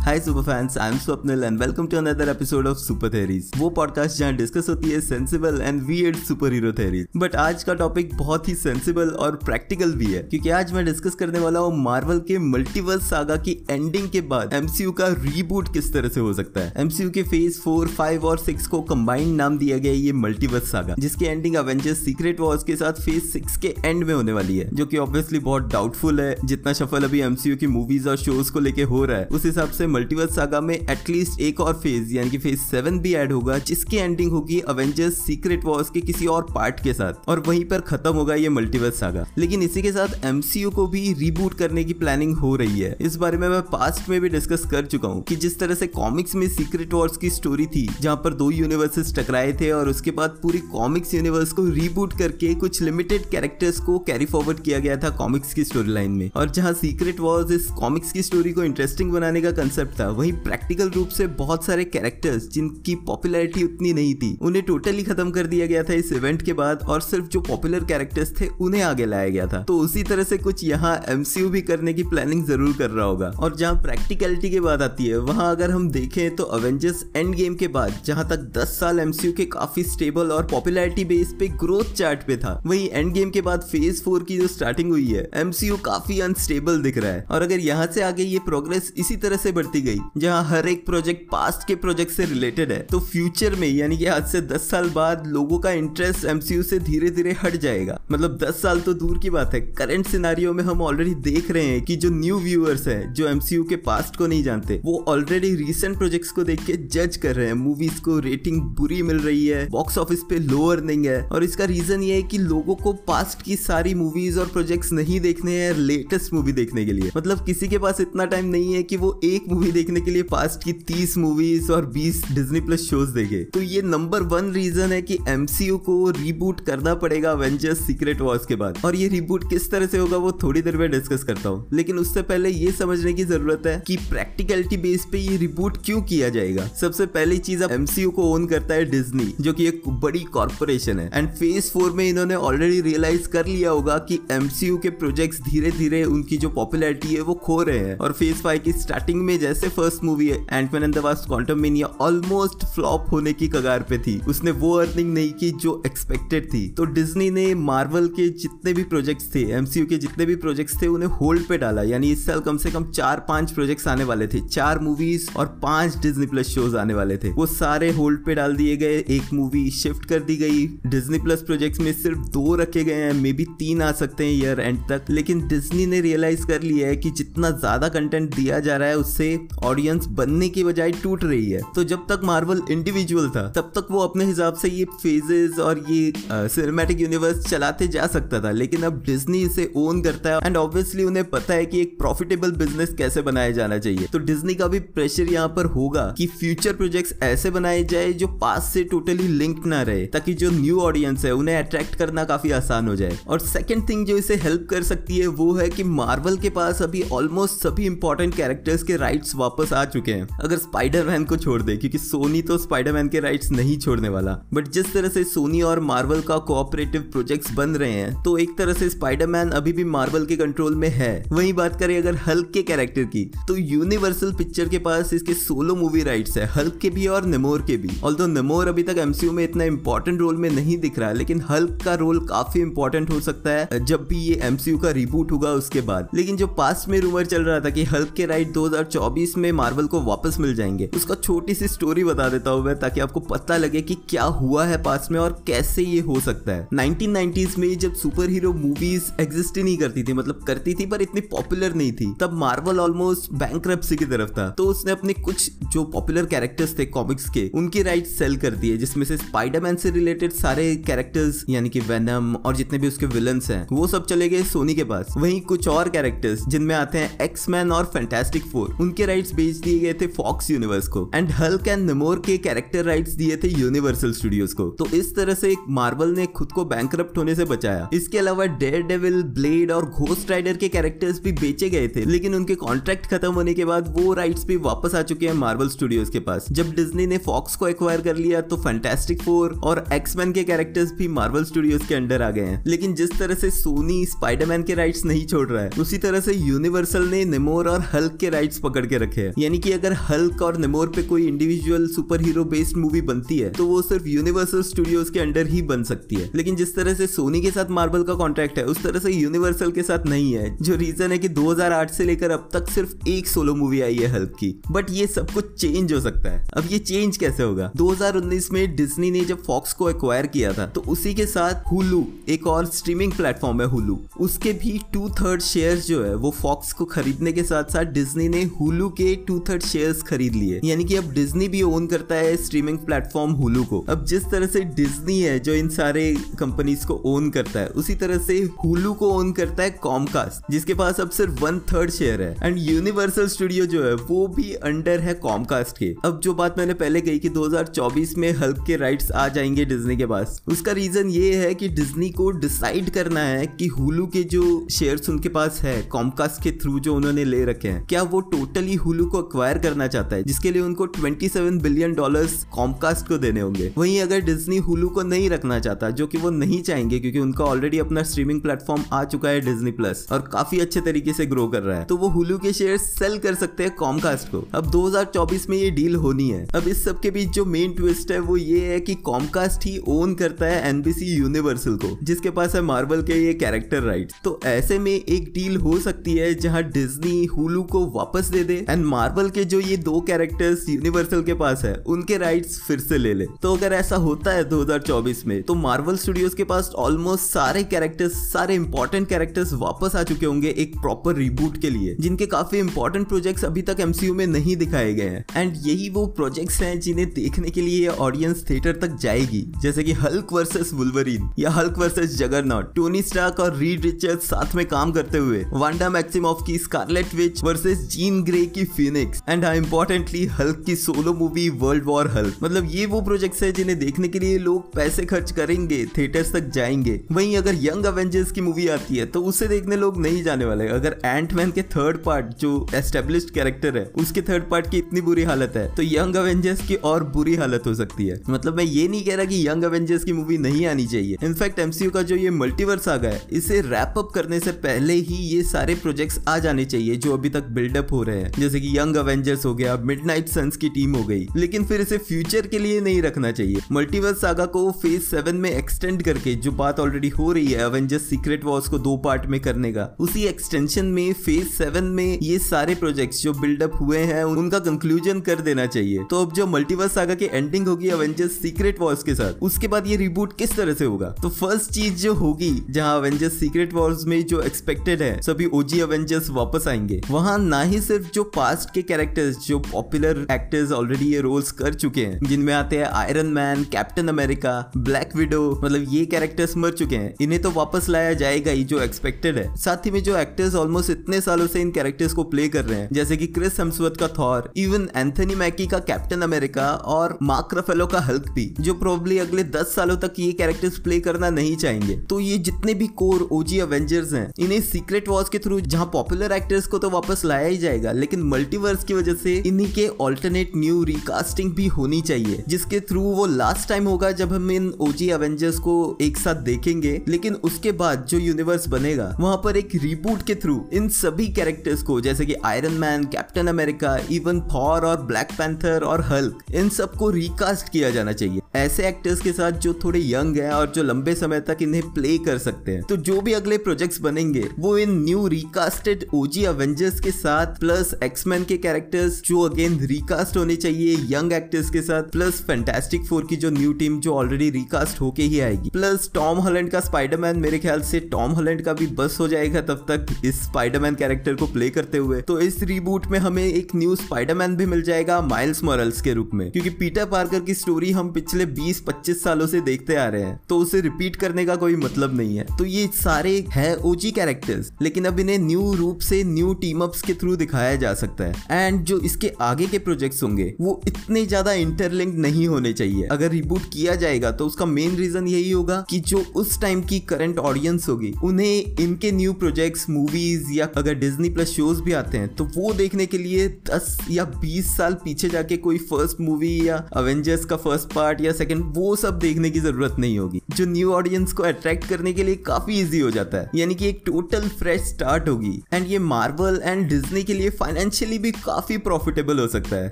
Hi super fans I am Swapnil and welcome to another episode of super theories वो podcast जहाँ discuss होती है sensible and weird super hero theories but आज का topic बहुत ही sensible और practical भी है, क्योंकि आज मैं डिस्कस करने वाला हूँ मार्वल के मल्टीवर्स सागा की एंडिंग के बाद एमसीयू का रीबूट किस तरह से हो सकता है। एमसीयू के फ़ेज़ फोर फाइव और सिक्स को कंबाइंड नाम दिया गया ये मल्टीवर्स सागा जिसकी एंडिंग अवेंजर्स सीक्रेट वॉर्स के साथ फ़ेज़ सिक्स के एंड में होने वाली है, जो कि ऑब्वियसली बहुत डाउटफुल है। जितना सफल अभी एमसीयू की मूवीज़ और शोज़ को लेके हो रहा है, उस हिसाब से मल्टीवर्स सागा में एटलीस्ट एक और फ़ेज़ यानी कि फ़ेज़ सेवन भी ऐड होगा, जिसकी एंडिंग होगी अवेंजर्स सीक्रेट वॉर्स के किसी और पार्ट के साथ, और वहीं पर खत्म होगा ये मल्टीवर्स सागा लेकिन इसी के साथ एमसीयू को भी रीबूट करने की प्लानिंग हो रही है। इस बारे में मैं पास्ट में भी डिस्कस कर चुका हूँ कि जिस तरह से कॉमिक्स में सीक्रेट वॉर्स की स्टोरी थी, जहाँ पर दो यूनिवर्सेस टकराए थे और उसके बाद पूरी कॉमिक्स यूनिवर्स को रिबूट करके कुछ लिमिटेड कैरेक्टर्स को कैरी फॉरवर्ड किया गया था कॉमिक्स की स्टोरी लाइन में, और जहाँ सीक्रेट वॉर्स इस कॉमिक्स की स्टोरी को इंटरेस्टिंग बनाने का कंसेप्ट था। वही प्रैक्टिकल रूप से बहुत सारे कैरेक्टर्स जिनकी पॉपुलैरिटी उतनी नहीं थी, उन्हें टोटली खत्म कर दिया गया था इस इवेंट के बाद और सिर्फ़ जो पॉपुलर कैरेक्टर्स थे, उन्हें आगे लाया गया था। तो उसी तरह से कुछ यहाँ एमसीयू भी करने की प्लानिंग ज़रूर कर रहा होगा। और जहाँ प्रैक्टिकलिटी की बात आती है, वहाँ अगर हम देखें तो अवेंजर्स एंड गेम के बाद, जहाँ तक 10 साल एमसीयू के काफ़ी स्टेबल और पॉपुलैरिटी बेस पे ग्रोथ चार्ट पे था, वही एंड गेम के बाद फ़ेज़ फोर की जो स्टार्टिंग हुई है एमसीयू काफ़ी अनस्टेबल दिख रहा है। और अगर यहाँ से आगे ये प्रोग्रेस इसी तरह से बढ़ती गई, जहाँ हर एक प्रोजेक्ट पास्ट के प्रोजेक्ट से रिलेटेड है। तो फ्यूचर में, यानी कि आज से 10 साल बाद, लोगों का इंटरेस्ट एमसीयू से धीरे धीरे हट जाएगा। मतलब 10 साल तो दूर की बात है। करंट सिनारियो में हम ऑलरेडी देख रहे हैं कि जो न्यू व्यूअर्स है, जो एमसीयू के पास्ट को नहीं जानते, वो ऑलरेडी रिसेंट प्रोजेक्ट्स को देख के जज कर रहे हैं। मूवीज़ को रेटिंग बुरी मिल रही है बॉक्स ऑफ़िस पे लो अर्निंग है। और इसका रीजन ये है कि लोगों को पास्ट की सारी मूवीज़ और प्रोजेक्ट्स नहीं देखने हैं लेटेस्ट मूवी देखने के लिए। मतलब किसी के पास इतना टाइम नहीं है कि वो एक मूवी देखने के लिए पास्ट की तीस मूवीज़ और बीस डिज्नी प्लस शोज़ देखे। तो ये नंबर वन रीजन है कि एमसीयू को रिबूट करना पड़ेगा अवेंजर्स सीक्रेट वॉर्स के बाद। और ये रिबूट किस तरह से होगा वो थोड़ी देर में डिस्कस करता हूँ। लेकिन उससे पहले ये समझने की ज़रूरत है कि प्रैक्टिकलिटी बेस पे ये रिबूट क्यों किया जाएगा। सबसे पहली चीज़ अब एमसीयू को ओन करता है डिज्नी जो कि एक बड़ी कॉर्पोरेशन है। एंड फ़ेज़ फोर में इन्होंने ऑलरेडी रियलाइज़ कर लिया होगा कि एमसीयू के प्रोजेक्ट्स धीरे धीरे उनकी जो पॉपुलैरिटी है वो खो रहे हैं। और फ़ेज़ फाइव की स्टार्टिंग में जैसे first movie Ant Man and the wasp quantum almost flop होने की कगार पे थी। उसने वो अर्निंग नहीं की जो एक्सपेक्टेड थी। तो डिज्नी ने मार्वल के जितने भी प्रोजेक्ट्स थे एमसीयू के जितने भी प्रोजेक्ट्स थे, उन्हें होल्ड पे डाला। यानी इस साल कम से कम चार पाँच प्रोजेक्ट्स आने वाले थे। चार मूवीज़ और पाँच डिज्नी प्लस शोज़ आने वाले थे। वो सारे होल्ड पे डाल दिए गए। एक मूवी शिफ्ट कर दी गई। डिज्नी प्लस प्रोजेक्ट्स में सिर्फ़ दो रखे गए हैं। मे बी तीन आ सकते हैं ईयर एंड तक। लेकिन डिज्नी ने रियलाइज़ कर लिया है कि जितना ज़्यादा कंटेंट दिया जा रहा है, उससे ऑडियंस बनने की बजाय टूट रही है। तो जब तक मार्वल इंडिविजुअल था, तब तक वो अपने हिसाब से ये फेजेस और ये सिनेमैटिक यूनिवर्स चलाते जा सकता था। लेकिन अब डिज्नी इसे ओन करता है एंड ऑब्वियसली उन्हें पता है कि एक प्रॉफिटेबल बिज़नेस कैसे बनाया जाना चाहिए। तो डिज्नी का भी प्रेशर यहाँ पर होगा कि फ्यूचर प्रोजेक्ट्स ऐसे बनाए जाए जो पास से टोटली लिंक ना रहे, ताकि जो न्यू ऑडियंस है उन्हें अट्रैक्ट करना काफ़ी आसान हो जाए। और सेकेंड थिंग जो इसे हेल्प कर सकती है वो है कि मार्वल के पास अभी ऑलमोस्ट सभी इंपॉर्टेंट कैरेक्टर्स के राइट्स वापस आ चुके हैं। अगर स्पाइडरमैन को छोड़ दे, क्योंकि सोनी तो स्पाइडरमैन के राइट्स नहीं छोड़ने वाला। बट जिस तरह से सोनी और मार्वल का कोऑपरेटिव प्रोजेक्ट्स बन रहे हैं तो एक तरह से स्पाइडरमैन अभी भी मार्वल के कंट्रोल में है। वही बात करें अगर हल्क के कैरेक्टर की तो यूनिवर्सल पिक्चर के पास इसके सोलो मूवी राइट्स है हल्क के भी और नेमोर के भी। ऑल्दो नेमोर अभी तक एमसीयू में इतना इंपॉर्टेंट रोल में नहीं दिख रहा है लेकिन हल्क का रोल काफ़ी इंपॉर्टेंट हो सकता है, जब भी ये एमसीयू का रिबूट होगा उसके बाद। लेकिन जो पास्ट में रूमर चल रहा था कि हल्क के राइट 2024 में मार्वल को वापस मिल जाएँगे। उसका छोटी सी स्टोरी बता देता हूँ मैं, ताकि आपको पता लगे कि क्या हुआ है पास्ट में और कैसे ये हो सकता है। 1990s में जब सुपर हीरो मूवीज़ एग्जिस्ट ही नहीं करती थी मतलब करती थी, पर इतनी पॉपुलर नहीं थी, तब मार्वल ऑलमोस्ट बैंक की तरफ़ था। तो उसने अपने कुछ जो पॉपुलर कैरेक्टर्स थे कॉमिक्स के, उनके राइट सेल कर दिए, जिसमें से स्पाइडरमैन से रिलेटेड सारे कैरेक्टर्स यानी कि वेनम और जितने भी उसके विलन्स हैं, वो सब चले गए सोनी के पास। वहीं कुछ और कैरेक्टर्स जिनमें आते हैं एक्समैन और फैंटेस्टिक फोर उनके राइट्स बेच दिए गए थे फॉक्स यूनिवर्स को एंड हल्क एंड नमोर के कैरेक्टर राइट्स दिए थे यूनिवर्सल स्टूडियोज को। तो इस तरह से मार्वल ने खुद को बैंक होने से बचाया। इसके अलावा डेयर डेविल ब्लेड और घोस्ट राइडर के कैरेक्टर्स भी बेचे गए थे, लेकिन उनके कॉन्ट्रैक्ट खत्म होने के बाद वो राइट्स भी वापस आ चुके हैं मार्वल स्टूडियोज के पास। जब डिज्नी ने फॉक्स को एक्वायर कर लिया तो फैंटास्टिक फोर और एक्समैन के कैरेक्टर्स भी मार्वल स्टूडियोज के अंडर आ गए हैं। लेकिन जिस तरह से सोनी स्पाइडरमैन के राइट्स नहीं छोड़ रहा है, उसी तरह से यूनिवर्सल ने नेमोर और हल्क के राइट्स पकड़ करके रखे हैं। यानी कि अगर हल्क और नेमोर पे कोई individual super hero based movie बनती है तो वो सिर्फ़ यूनिवर्सल स्टूडियोज के अंडर ही बन सकती है। लेकिन जिस तरह से सोनी के साथ मार्बल का कॉन्ट्रैक्ट है, उस तरह से यूनिवर्सल के साथ नहीं है। जो रीजन है कि 2008 से लेकर अब तक सिर्फ़ एक सोलो मूवी आई है हल्क की। बट ये सब कुछ चेंज हो सकता है। अब ये चेंज कैसे होगा? 2019 में डिज्नी ने जब फॉक्स को एक्वायर किया था तो उसी के साथ हुलू एक और स्ट्रीमिंग प्लेटफॉर्म है हुलू उसके भी टू थर्ड शेयर जो है, वो फॉक्स को खरीदने के साथ साथ डिज्नी ने हुलू के टू थर्ड शेयर खरीद लिए। यानी कि अब डिज्नी भी ओन करता है स्ट्रीमिंग प्लेटफॉर्म हुलू को। अब जिस तरह से डिज्नी है, जो इन सारे कंपनीज़ को ओन करता है, उसी तरह से हुलू को ओन करता है कॉमकास्ट जिसके पास अब सिर्फ़ वन थर्ड शेयर है। एंड यूनिवर्सल स्टूडियो जो है, वो भी अंडर है कॉमकास्ट के। अब जो बात मैंने पहले कही कि 2024 में हल्क के राइट्स आ जाएँगे डिज्नी के पास, उसका रीजन ये है कि डिज्नी को डिसाइड करना है कि हुलू के जो शेयर्स उनके पास है कॉमकास्ट के थ्रू जो उन्होंने ले रखे हैं, क्या वो टोटली हुलू को अक्वायर करना चाहता है, जिसके लिए उनको 27 बिलियन डॉलर्स कॉमकास्ट को देने होंगे। वहीं अगर डिज्नी हुलू को नहीं रखना चाहता, जो कि वो नहीं चाहेंगे, क्योंकि उनका ऑलरेडी अपना स्ट्रीमिंग प्लेटफॉर्म आ चुका है डिज्नी प्लस और काफ़ी अच्छे तरीके से ग्रो कर रहा है तो वो हुलू के शेयर सेल कर सकते हैं कॉमकास्ट को। अब 2024 में ये डील होनी है। अब इस सब के बीच जो मेन ट्विस्ट है, वो ये है कि कॉमकास्ट ही ओन करता है एनबीसी यूनिवर्सल को, जिसके पास है मार्बल के ये कैरेक्टर राइट तो ऐसे में एक डील हो सकती है, जहाँ डिज्नी हुलू को वापस दे दे एंड मार्बल के जो ये दो कैरेक्टर्स यूनिवर्सल के पास है, उनके राइट्स फिर से ले ले। तो अगर ऐसा होता है 2024 में तो मार्वल स्टूडियोज के पास ऑलमोस्ट सारे कैरेक्टर्स सारे इंपॉर्टेंट कैरेक्टर्स वापस आ चुके होंगे एक प्रॉपर रिबूट के लिए, जिनके काफ़ी इंपॉर्टेंट प्रोजेक्ट्स अभी तक एमसीयू में नहीं दिखाए गए हैं। एंड यही वो प्रोजेक्ट्स हैं जिन्हें देखने के लिए ऑडियंस थिएटर तक जाएगी। जैसे कि हल्क वर्सेस वुल्वरीन या Hulk versus Juggernaut Tony Stark और रीड रिचर्ड साथ में काम करते हुए वांडा मैक्सिमोफ की Scarlet Witch versus Jean Grey की फिनिक्स एंड हाँ इंपॉर्टेंटली हल्क की solo movie world war Hulk मतलब ये वो प्रोजेक्ट्स है जिन्हें देखने के लिए लोग पैसे खर्च करेंगे थिएटर्स तक जाएँगे। वहीं अगर यंग अवेंजर्स की मूवी आती है तो उसे देखने लोग नहीं जाने वाले। अगर एंटमैन के थर्ड पार्ट जो एस्टेब्लिश्ड कैरेक्टर है, उसके थर्ड पार्ट की इतनी बुरी हालत है तो यंग अवेंजर्स की और बुरी हालत हो सकती है। मतलब मैं ये नहीं कह रहा कि यंग अवेंजर्स की मूवी नहीं आनी चाहिए। इनफैक्ट एमसीयू का जो ये मल्टीवर्स आ गया इसे रैप अप करने से पहले ही ये सारे प्रोजेक्ट्स आ जाने चाहिए, जो अभी तक बिल्डअप हो रहे हैं। जैसे कि यंग अवेंजर्स हो गया, मिडनाइट सन्स की टीम हो गई। लेकिन फिर इसे फ्यूचर के लिए नहीं रखना चाहिए। मल्टीवर्स सागा को फ़ेज़ सेवन में एक्सटेंड करके, जो बात ऑलरेडी हो रही है अवेंजर्स सीक्रेट वॉर्स को दो पार्ट में करने का, उसी एक्सटेंशन में फ़ेज़ सेवन में ये सारे प्रोजेक्ट्स जो बिल्डअप हुए हैं, उनका कंक्लूजन कर देना चाहिए। तो अब जो मल्टीवर्स सागा की एंडिंग होगी अवेंजर्स सीक्रेट वॉर्स के साथ, उसके बाद ये रिबूट किस तरह से होगा? तो फ़र्स्ट चीज़ जो होगी, जहाँ अवेंजर्स सीक्रेट वॉर्स में जो एक्सपेक्टेड है, सभी ओजी अवेंजर्स वापस आएँगे। वहाँ ना ही सिर्फ़ जो पास्ट के कैरेक्टर्स जो पॉपुलर एक्टर्स ऑलरेडी ये रोल्स कर चुके हैं। जिनमें आते हैं Iron Man Captain America Black Widow मतलब ये कैरेक्टर्स मर चुके हैं। इन्हें तो वापस लाया जाएगा ही, जो एक्सपेक्टेड है। साथ ही में जो एक्टर्स ऑलमोस्ट इतने सालों से इन कैरेक्टर्स को प्ले कर रहे हैं, जैसे कि क्रिस हेम्सवर्थ का थॉर इवन एंथनी मैकी का कैप्टन अमेरिका और मार्क रफेलो का हल्क भी, जो प्रोबली अगले दस सालों तक ये कैरेक्टर्स प्ले करना नहीं चाहेंगे। तो ये जितने भी कोर ओजी अवेंजर्स हैं, इन्हें सीक्रेट वॉर्स के थ्रू जहाँ पॉपुलर एक्टर्स को तो वापस लाया ही जाएगा, लेकिन मल्टीवर्स की वजह से इन्हीं के ऑल्टरनेट न्यू रिकास्टिंग भी होनी चाहिए, जिसके थ्रू वो लास्ट टाइम होगा जब हम इन ओजी अवेंजर्स को एक साथ देखेंगे। लेकिन उसके बाद जो यूनिवर्स बनेगा, वहाँ पर एक रिबूट के थ्रू इन सभी कैरेक्टर्स को, जैसे कि Iron Man Captain America even Thor और ब्लैक पैंथर और हल्क इन सबको रिकास्ट किया जाना चाहिए। ऐसे एक्टर्स के साथ जो थोड़े यंग हैं और जो लंबे समय तक इन्हें प्ले कर सकते हैं। तो जो भी अगले प्रोजेक्ट्स बनेंगे, वो इन न्यू रिकास्टेड ओजी अवेंजर्स के साथ प्लस एक्समैन के कैरेक्टर्स जो अगेन रिकास्ट होने चाहिए यंग एक्टर्स के साथ प्लस फैंटेस्टिक फोर की जो न्यू टीम जो ऑलरेडी रिकास्ट होके ही आएगी। प्लस टॉम हॉलैंड का स्पाइडरमैन मेरे ख्याल से टॉम हॉलैंड का भी बस हो जाएगा तब तक इस स्पाइडरमैन कैरेक्टर को प्ले करते हुए। तो इस रिबूट में हमें एक न्यू स्पाइडरमैन भी मिल जाएगा माइल्स मॉरल्स के रूप में। क्योंकि पीटर पार्कर की स्टोरी हम पिछले 20-25 सालों से देखते आ रहे हैं। तो उसे रिपीट करने का कोई मतलब नहीं है। तो ये सारे है ओजी कैरेक्टर्स लेकिन अब इन्हें न्यू रूप से न्यू टीम अप्स के थ्रू दिखाया जा सकता है। एंड जो इसके आगे के प्रोजेक्ट्स होंगे, वो इतने ज़्यादा इंटरलिंक नहीं होने चाहिए। अगर रिबूट किया जाएगा तो उसका मेन रीजन यही होगा कि जो उस टाइम की करंट ऑडियंस होगी, उन्हें इनके न्यू प्रोजेक्ट्स मूवीज़ या अगर डिज्नी प्लस शोज़ भी आते हैं तो वो देखने के लिए 10 या 20 साल पीछे जाके कोई फ़र्स्ट मूवी या अवेंजर्स का फ़र्स्ट पार्ट या सेकंड वो सब देखने की ज़रूरत नहीं होगी। जो न्यू ऑडियंस को अट्रैक्ट करने के लिए काफ़ी इजी हो जाता है। यानी कि एक टोटल फ्रेश स्टार्ट होगी। एंड ये मार्वल एंड डिज्नी के लिए फाइनेंशियली भी काफ़ी प्रॉफिटेबल हो सकता है।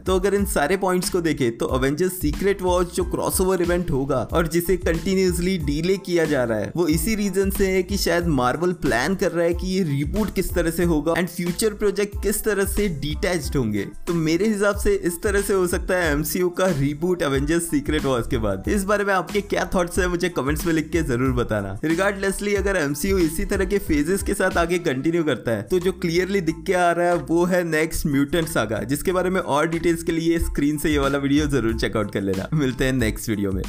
तो अगर इन सारे पॉइंट्स को देखे तो अवेंजर्स सीक्रेट वॉच जो क्रॉसओवर इवेंट होगा और जिसे कंटिन्यूसली डीले किया जा रहा है, वो इसी रीजन से है कि शायद मार्वल प्लान कर रहा है कि ये रिबूट किस तरह से होगा एंड फ्यूचर प्रोजेक्ट किस तरह से डिटैच्ड होंगे। तो मेरे हिसाब से इस तरह से हो सकता है एमसीयू का रिबूट अवेंजर्स सीक्रेट वॉर्स के बाद। इस बारे में आपके क्या थॉट्स है, मुझे कमेंट्स में लिख के ज़रूर बताना। रिगार्डलेसली अगर एमसीयू इसी तरह के फेजेस के साथ आगे कंटिन्यू करता है तो जो क्लियरली दिख के आ रहा है, वो है नेक्स्ट म्यूटेंट सागा जिसके बारे में और डिटेल्स के लिए स्क्रीन से ये वाला वीडियो ज़रूर चेकआउट कर लेना। मिलते हैं नेक्स्ट वीडियो में।